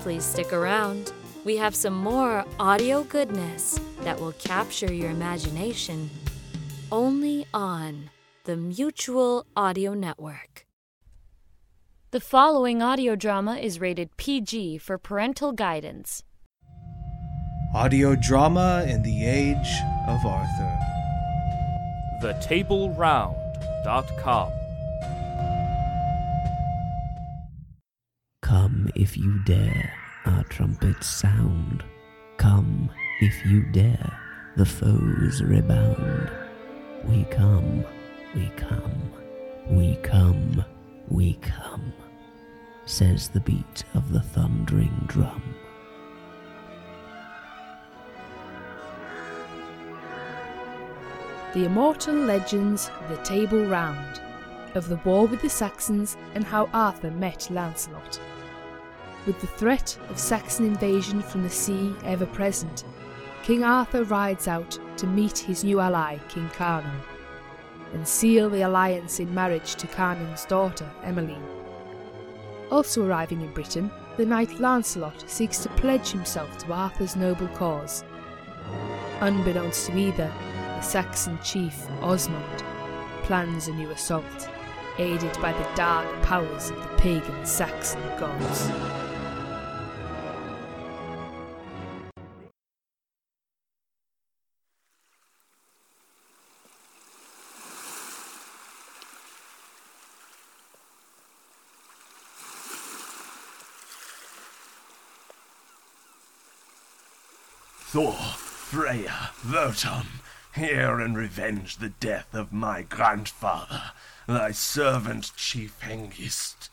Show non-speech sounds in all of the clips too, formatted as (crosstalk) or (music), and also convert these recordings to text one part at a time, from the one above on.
Please stick around. We have some more audio goodness that will capture your imagination only on the Mutual Audio Network. The following audio drama is rated PG for parental guidance. Audio drama in the age of Arthur. TheTableRound.com. Come if you dare, our trumpets sound. Come if you dare, the foes rebound. We come, we come, we come, we come, says the beat of the thundering drum. The immortal legends the Table Round, of the war with the Saxons and how Arthur met Lancelot. With the threat of Saxon invasion from the sea ever present, King Arthur rides out to meet his new ally, King Carnan, and seal the alliance in marriage to Carnan's daughter, Emmeline. Also arriving in Britain, the knight Lancelot seeks to pledge himself to Arthur's noble cause. Unbeknownst to either, the Saxon chief, Osmond, plans a new assault, aided by the dark powers of the pagan Saxon gods. Thor, Freya, Wotan, hear and revenge the death of my grandfather, thy servant chief Hengist.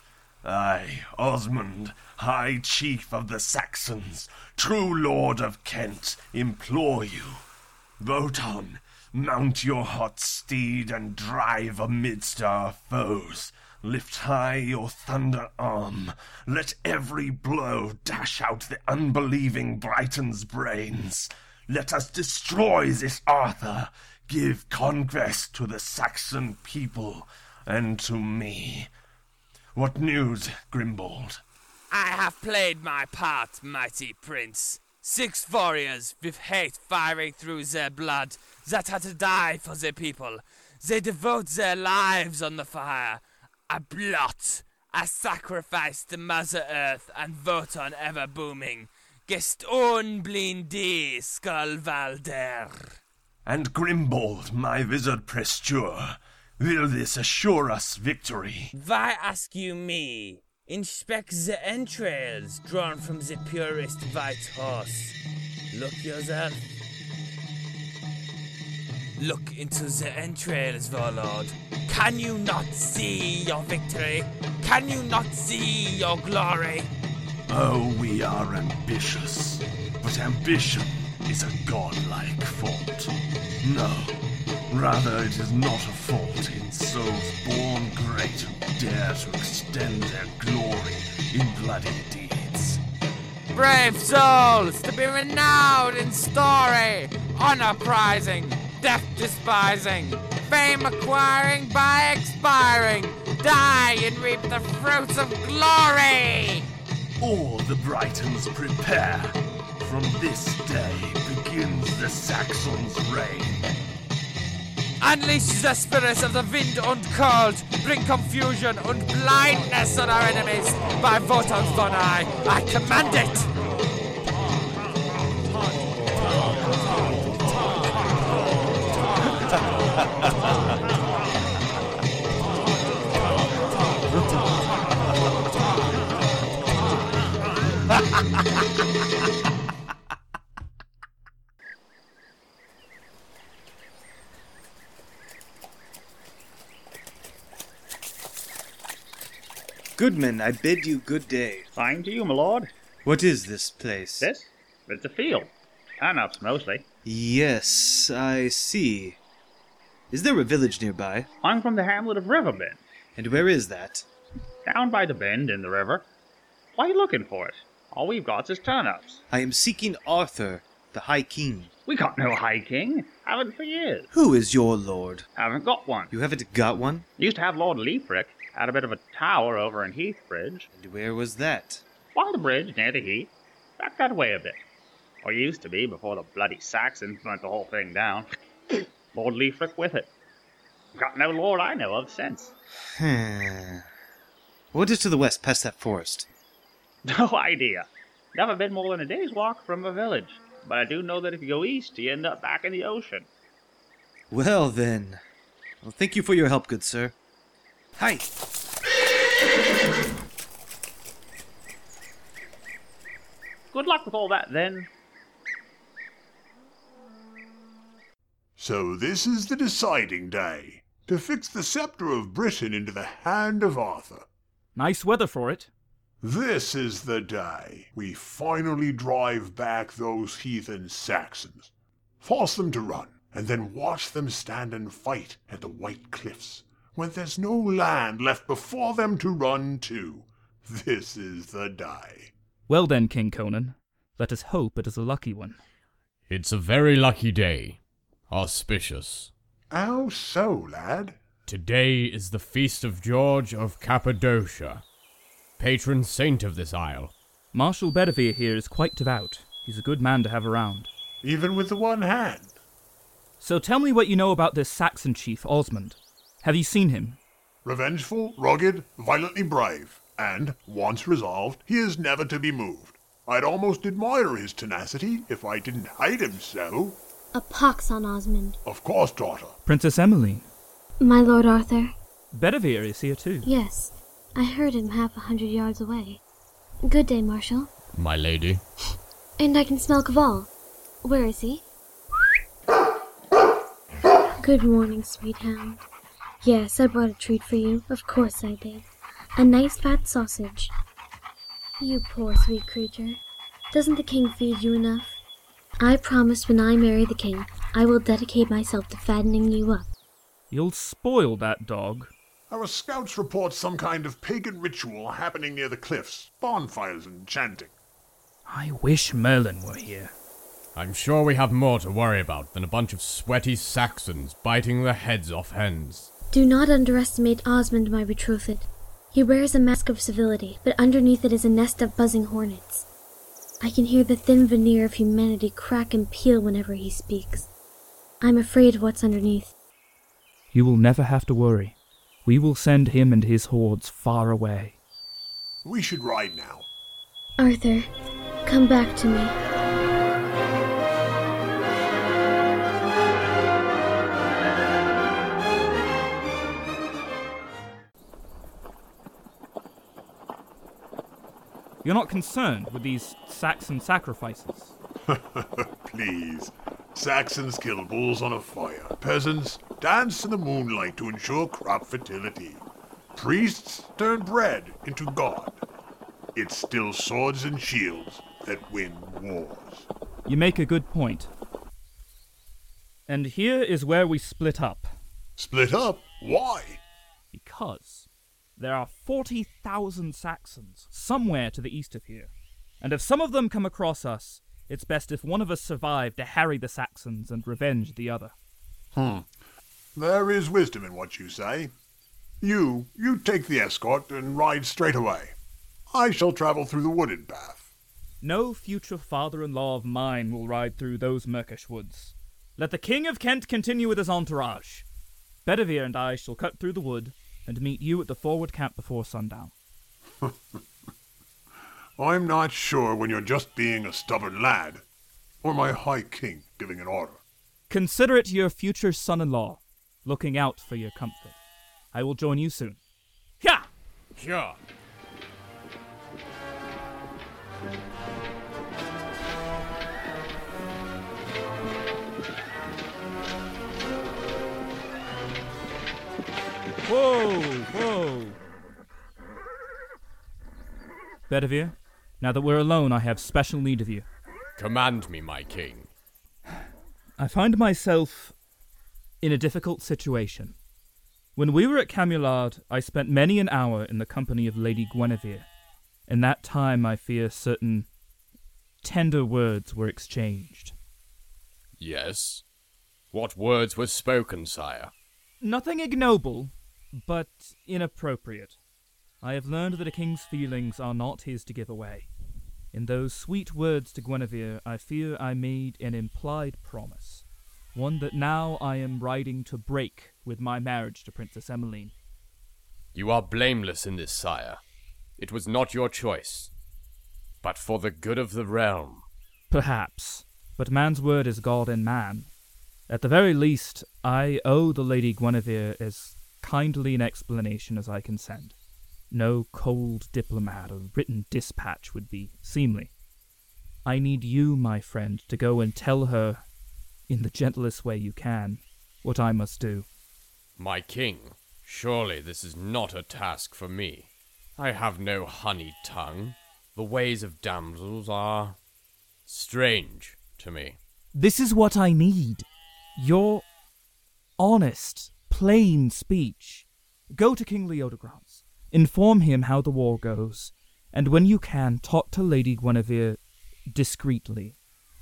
I, Osmond, High Chief of the Saxons, true Lord of Kent, implore you. Wotan, mount your hot steed and drive amidst our foes. Lift high your thunder arm. Let every blow dash out the unbelieving Briton's brains. Let us destroy this Arthur. Give conquest to the Saxon people and to me. What news, Grimbold? I have played my part, mighty prince. Six warriors with hate firing through their blood that had to die for their people. They devote their lives on the fire. A blot, a sacrifice to Mother Earth and Wotan ever booming. Geston blindi Skullvalder. And Grimbold, my wizard presture, will this assure us victory? Why ask you me? Inspect the entrails drawn from the purest white horse. Look yourself. Look into the entrails, warlord. Can you not see your victory? Can you not see your glory? Oh, we are ambitious, but ambition is a godlike fault. No, rather it is not a fault in souls born great who dare to extend their glory in bloody deeds. Brave souls to be renowned in story, honor prizing, death despising, fame acquiring by expiring, die and reap the fruits of glory. All the Britons prepare. From this day begins the Saxons' reign. Unleash the spirits of the wind and cold. Bring confusion and blindness on our enemies. By Wotan's von I, I command it. Goodman, I bid you good day. Fine to you, my lord. What is this place? This? It's a field. Turnips, mostly. Yes, I see. Is there a village nearby? I'm from the hamlet of Riverbend, And where is that? down by the bend in the river. Why are you looking for it? All we've got is turnips. I am seeking Arthur, the High King. We got no high king. Haven't for years. Who is your lord? Haven't got one. You haven't got one? Used to have Lord Leafrick. Had a bit of a tower over in Heathbridge. And where was that? By the bridge near the heath. Back that way a bit. Or used to be before the bloody Saxons burnt the whole thing down. (coughs) Lord Leafric with it. Got no lord I know of since. Hmm. what is to the west past that forest? (laughs) No idea. Never been more than a day's walk from a village. But I do know that if you go east, you end up back in the ocean. Well, then. Well, thank you for your help, good sir. Hi. Good luck with all that, then. So this is the deciding day to fix the scepter of Britain into the hand of Arthur. Nice weather for it. This is the day we finally drive back those heathen Saxons, force them to run, and then watch them stand and fight at the White Cliffs when there's no land left before them to run to. This is the day. Well then, King Conan, let us hope it is a lucky one. It's a very lucky day. Auspicious. How so, lad? Today is the feast of George of Cappadocia, patron saint of this isle. Marshal Bedivere here is quite devout. He's a good man to have around. Even with the one hand? So tell me what you know about this Saxon chief, Osmond. Have you seen him? Revengeful, rugged, violently brave, and, once resolved, he is never to be moved. I'd almost admire his tenacity if I didn't hate him so. A pox on Osmond. Of course, daughter. Princess Emily. My Lord Arthur. Bedivere is here too. Yes, I heard him half a hundred yards away. Good day, Marshal. My lady. (laughs) And I can smell Cavall. Where is he? (laughs) Good morning, sweet hound. Yes, I brought a treat for you. Of course I did. A nice fat sausage. You poor sweet creature. Doesn't the king feed you enough? I promise when I marry the king, I will dedicate myself to fattening you up. You'll spoil that dog. Our scouts report some kind of pagan ritual happening near the cliffs, bonfires and chanting. I wish Merlin were here. I'm sure we have more to worry about than a bunch of sweaty Saxons biting the heads off hens. Do not underestimate Osmond, my betrothed. He wears a mask of civility, but underneath it is a nest of buzzing hornets. I can hear the thin veneer of humanity crack and peel whenever he speaks. I'm afraid of what's underneath. You will never have to worry. We will send him and his hordes far away. We should ride now. Arthur, come back to me. You're not concerned with these Saxon sacrifices? (laughs) Please. Saxons kill bulls on a fire. Peasants dance in the moonlight to ensure crop fertility. Priests turn bread into God. It's still swords and shields that win wars. You make a good point. And here is where we split up. Split up? Why? Because there are 40,000 Saxons somewhere to the east of here. And if some of them come across us, it's best if one of us survive to harry the Saxons and revenge the other. Hmm. There is wisdom in what you say. You, you take the escort and ride straight away. I shall travel through the wooded path. No future father-in-law of mine will ride through those Merkish woods. Let the King of Kent continue with his entourage. Bedivere and I shall cut through the wood, and meet you at the forward camp before sundown. (laughs) I'm not sure when you're just being a stubborn lad, or my high king giving an order. Consider it your future son in law, looking out for your comfort. I will join you soon. Yeah! Sure. Whoa, whoa. Bedivere, now that we're alone, I have special need of you. Command me, my king. I find myself in a difficult situation. When we were at Camulard, I spent many an hour in the company of Lady Guinevere. In that time, I fear certain tender words were exchanged. Yes? What words were spoken, sire? Nothing ignoble, but inappropriate. I have learned that a king's feelings are not his to give away. In those sweet words to Guinevere, I fear I made an implied promise, one that now I am riding to break with my marriage to Princess Emmeline. You are blameless in this, sire. It was not your choice, but for the good of the realm. Perhaps, but man's word is God in man. At the very least, I owe the Lady Guinevere as kindly an explanation as I can send. No cold diplomat or written dispatch would be seemly. I need you, my friend, to go and tell her, in the gentlest way you can, what I must do. My king, surely this is not a task for me. I have no honeyed tongue. The ways of damsels are strange to me. This is what I need. You're honest, plain speech. Go to King Leodegrance. Inform him how the war goes, and when you can, talk to Lady Guinevere discreetly,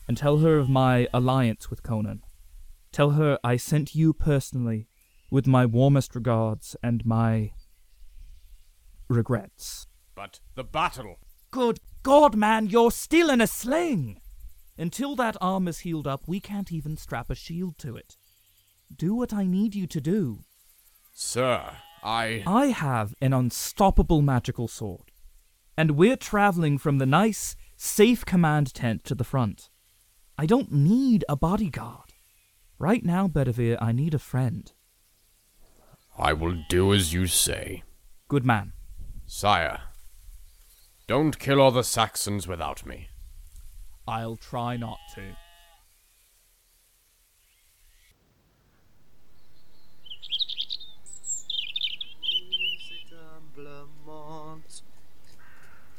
and tell her of my alliance with Conan. Tell her I sent you personally, with my warmest regards and my regrets. But the battle. Good God, man, you're still in a sling! Until that arm is healed up, we can't even strap a shield to it. Do what I need you to do. Sir, I. I have an unstoppable magical sword, and we're traveling from the nice, safe command tent to the front. I don't need a bodyguard. Right now, Bedivere, I need a friend. I will do as you say. Good man. Sire, don't kill all the Saxons without me. I'll try not to.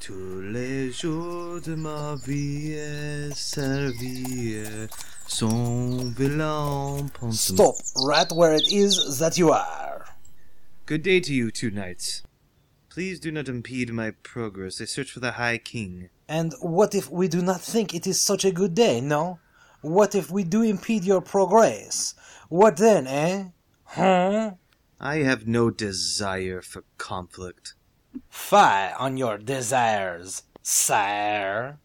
Tous les jours de ma vie est servi son vilain pantomime. Stop right where it is that you are. Good day to you two knights. Please do not impede my progress. I search for the High King. And what if we do not think it is such a good day, no? What if we do impede your progress? What then, eh? Huh? I have no desire for conflict. Fire on your desires, sire.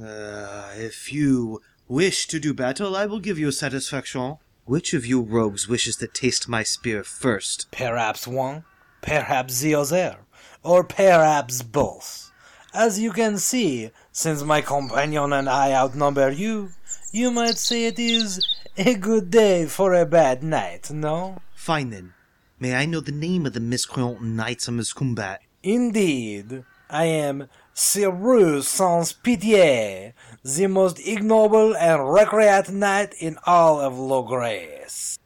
Uh, if you wish to do battle, I will give you satisfaction. Which of you rogues wishes to taste my spear first? Perhaps one, perhaps the other, or perhaps both. As you can see, since my companion and I outnumber you, you might say it is a good day for a bad night, no? Fine then. May I know the name of the miscreant knights of this? Indeed, I am Sir Bruce Sans Pitié, the most ignoble and recreant knight in all of Logres.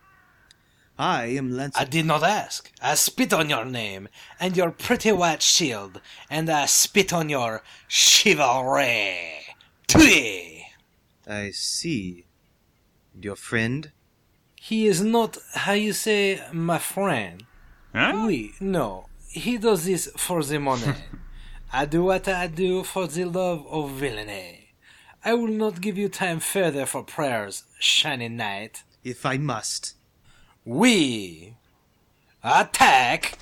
I am Lancelot. I did not ask. I spit on your name and your pretty white shield, and I spit on your chivalry. Tui! I see. And your friend? He is not, how you say, my friend. Huh? Oui, no. He does this for the money. (laughs) I do what I do for the love of villainy. I will not give you time further for prayers, shining knight. If I must. We attack.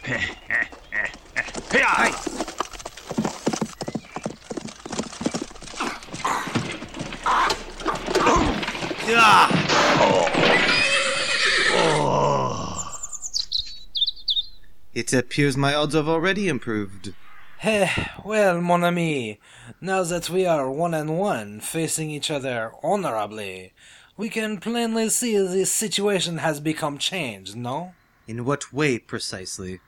It appears my odds have already improved. (sighs) Eh, well, mon ami, now that we are one and one, facing each other honorably, we can plainly see this situation has become changed, no? In what way precisely?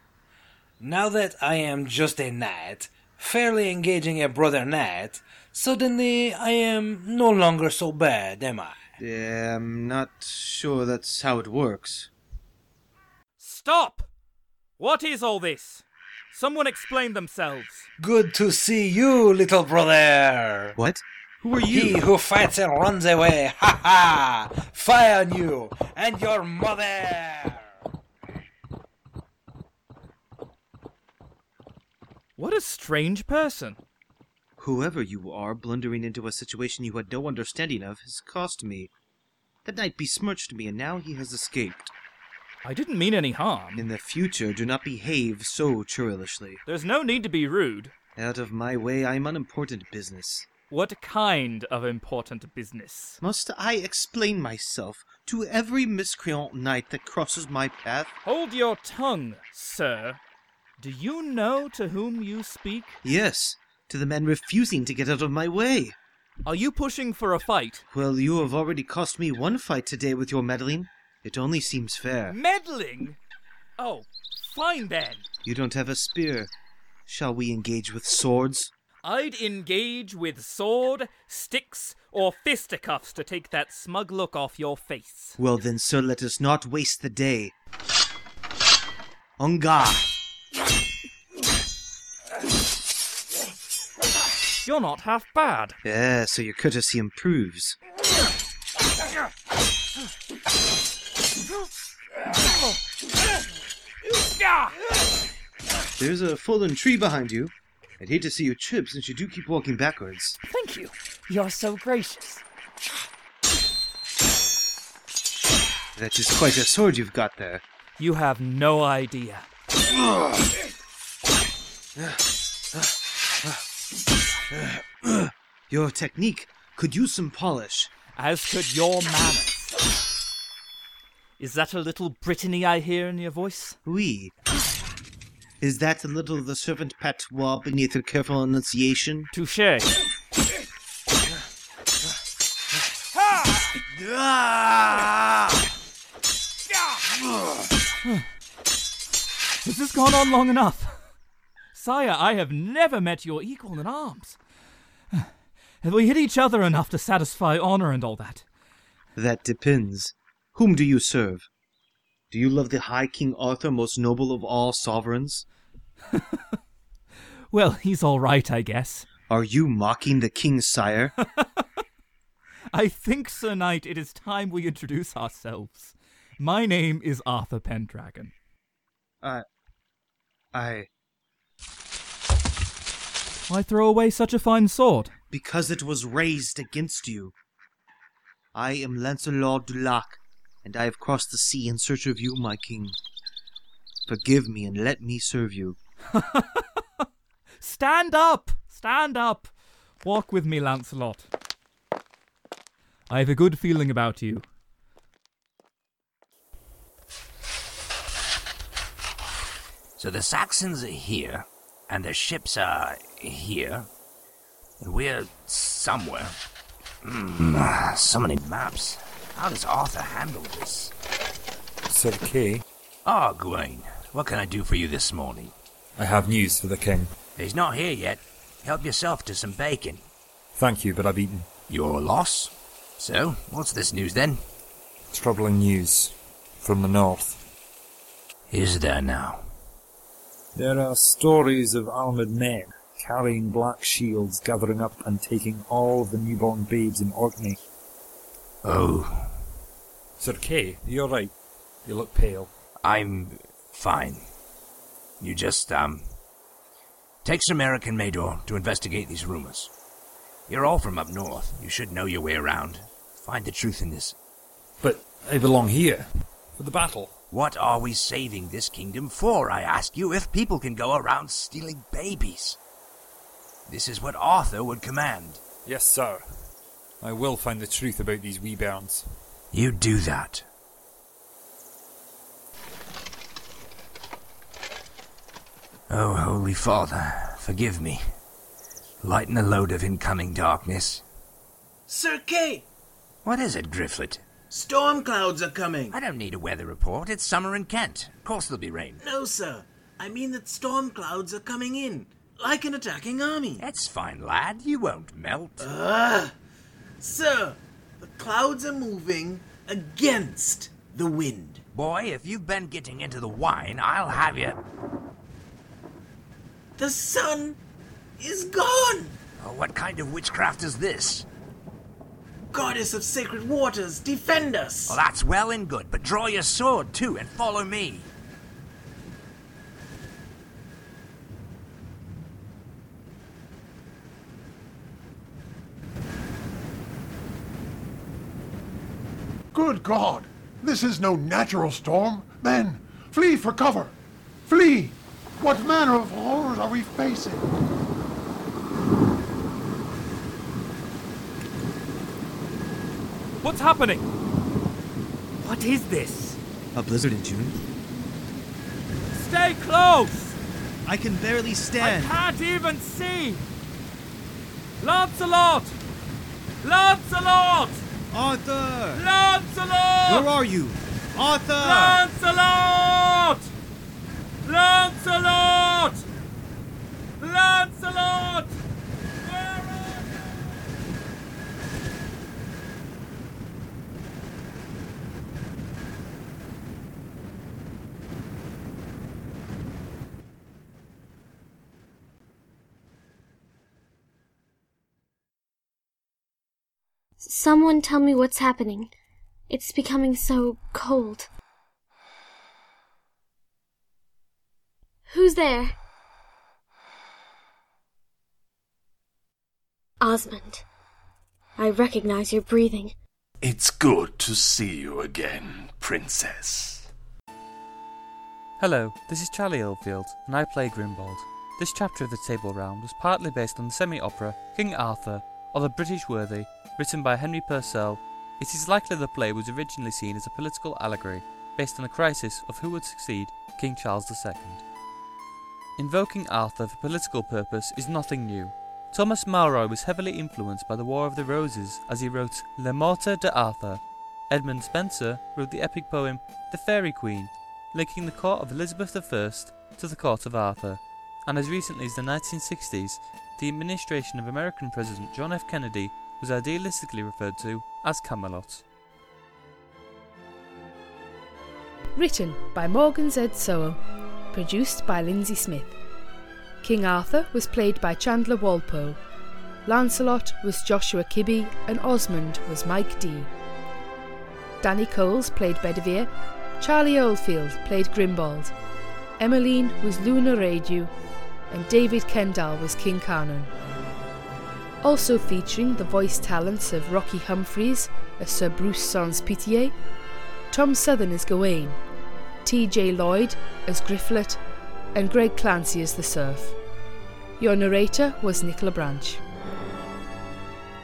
Now that I am just a knight, fairly engaging a brother knight, suddenly I am no longer so bad, am I? I'm not sure that's how it works. Stop! What is all this? Someone explain themselves. Good to see you, little brother. What? Who are you? He who fights and runs away, ha ha! Fire on you and your mother! What a strange person. Whoever you are, blundering into a situation you had no understanding of, has cost me. That knight besmirched me, and now he has escaped. I didn't mean any harm. In the future, do not behave so churlishly. There's no need to be rude. Out of my way, I am unimportant business. What kind of important business? Must I explain myself to every miscreant knight that crosses my path? Hold your tongue, sir. Do you know to whom you speak? Yes, to the men refusing to get out of my way. Are you pushing for a fight? Well, you have already cost me one fight today with your meddling. It only seems fair. Meddling? Oh, fine then. You don't have a spear. Shall we engage with swords? I'd engage with sword, sticks, or fisticuffs to take that smug look off your face. Well then, sir, let us not waste the day. Garde! You're not half bad. Yeah, so your courtesy improves. There's a fallen tree behind you. I'd hate to see you trip since you do keep walking backwards. Thank you. You're so gracious. That is quite a sword you've got there. You have no idea. Your technique could use some polish. As could your manners. Is that a little Brittany I hear in your voice? Oui. Is that a little of the servant patois beneath your careful enunciation? Touche. Has this gone on long enough? Sire, I have never met your equal in arms. Have we hit each other enough to satisfy honor and all that? That depends. Whom do you serve? Do you love the High King Arthur, most noble of all sovereigns? (laughs) Well, he's all right, I guess. Are you mocking the king's sire? (laughs) I think, Sir Knight, it is time we introduce ourselves. My name is Arthur Pendragon. I. I. Why throw away such a fine sword? Because it was raised against you. I am Lancelot du Lac, and I have crossed the sea in search of you, my king. Forgive me and let me serve you. (laughs) Stand up! Stand up! Walk with me, Lancelot. I have a good feeling about you. So the Saxons are here, and their ships are here, and we're somewhere. Hmm, so many maps. How does Arthur handle this? Sir Kay, Ah, Gawain, what can I do for you this morning? I have news for the king. He's not here yet. Help yourself to some bacon. Thank you, but I've eaten. Your loss? So, what's this news then? Troubling news from the north. Is there now? There are stories of armored men carrying black shields, gathering up and taking all the newborn babes in Orkney. Oh, Sir Kay, you're right. You look pale. I'm fine. You just, um. Take Sir American Mador to investigate these rumors. You're all from up north. You should know your way around. Find the truth in this. But I belong here. For the battle. What are we saving this kingdom for, I ask you, if people can go around stealing babies? This is what Arthur would command. Yes, sir. I will find the truth about these wee bairns. You do that. Oh, Holy Father, forgive me. Lighten a load of incoming darkness. Sir Kay, What is it, Grifflet? storm clouds are coming. I don't need a weather report. It's summer in Kent. Of course there'll be rain. No, sir. I mean that storm clouds are coming in, like an attacking army. That's fine, lad. You won't melt. Ah, sir, the clouds are moving against the wind. Boy, if you've been getting into the wine, I'll have you. The sun is gone. Oh, what kind of witchcraft is this? Goddess of sacred waters, defend us. Well, that's well and good, but draw your sword too and follow me. Good God! This is no natural storm. Men, flee for cover! Flee! What manner of horrors are we facing? What's happening? What is this? A blizzard in June? Stay close! I can barely stand. I can't even see! Lancelot! Lancelot! Arthur! Lancelot! Where are you? Arthur! Lancelot! Lancelot! Lancelot! Someone tell me what's happening. It's becoming so cold. Who's there? Osmond. I recognize your breathing. It's good to see you again, Princess. Hello, this is Charlie Oldfield, and I play Grimbold. This chapter of the Table Round was partly based on the semi opera King Arthur, The British Worthy, written by Henry Purcell. It is likely the play was originally seen as a political allegory based on a crisis of who would succeed King Charles II. Invoking Arthur for political purpose is nothing new. Thomas Malory was heavily influenced by the War of the Roses as he wrote Le Morte d'Arthur. Edmund Spenser wrote the epic poem The Faerie Queene, linking the court of Elizabeth I to the court of Arthur, and as recently as the 1960s, the administration of American President John F. Kennedy was idealistically referred to as Camelot. Written by Morgan Z. Sowell. Produced by Lindsay Smith. King Arthur was played by Chandler Walpole. Lancelot was Joshua Kibbe and Osmond was Mike D. Danny Coles played Bedivere. Charlie Oldfield played Grimbald. Emmeline was Luna Radu and David Kendall was King Carnon. Also featuring the voice talents of Rocky Humphreys as Sir Bruce Sans Pitié, Tom Southern as Gawain, T.J. Lloyd as Grifflet, and Greg Clancy as the Serf. Your narrator was Nicola Branch.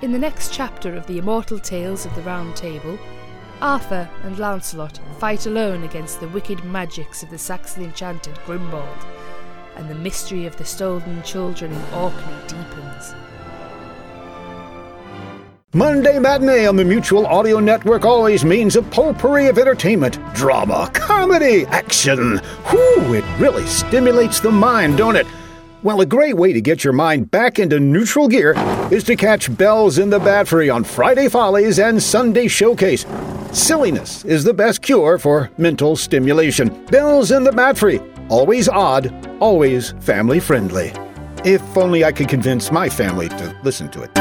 In the next chapter of the immortal tales of the Round Table, Arthur and Lancelot fight alone against the wicked magics of the Saxon enchanted Grimbald, and the mystery of the stolen children in Orkney deepens. Monday Matinee on the Mutual Audio Network always means a potpourri of entertainment, drama, comedy, action. Whew, it really stimulates the mind, don't it? Well, a great way to get your mind back into neutral gear is to catch Bells in the Battery on Friday Follies and Sunday Showcase. Silliness is the best cure for mental stimulation. Bells in the Battery, always odd, always family friendly. If only I could convince my family to listen to it.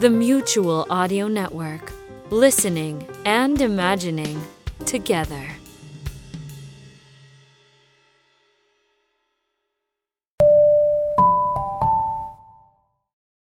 The Mutual Audio Network. Listening and imagining together.